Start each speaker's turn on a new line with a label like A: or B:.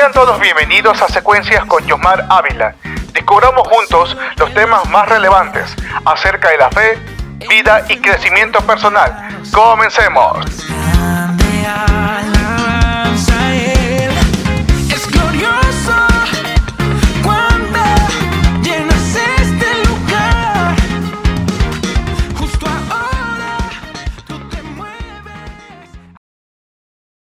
A: Sean todos bienvenidos a Secuencias con Yosmar Ávila. Descubramos juntos los temas más relevantes acerca de la fe, vida y crecimiento personal. Comencemos.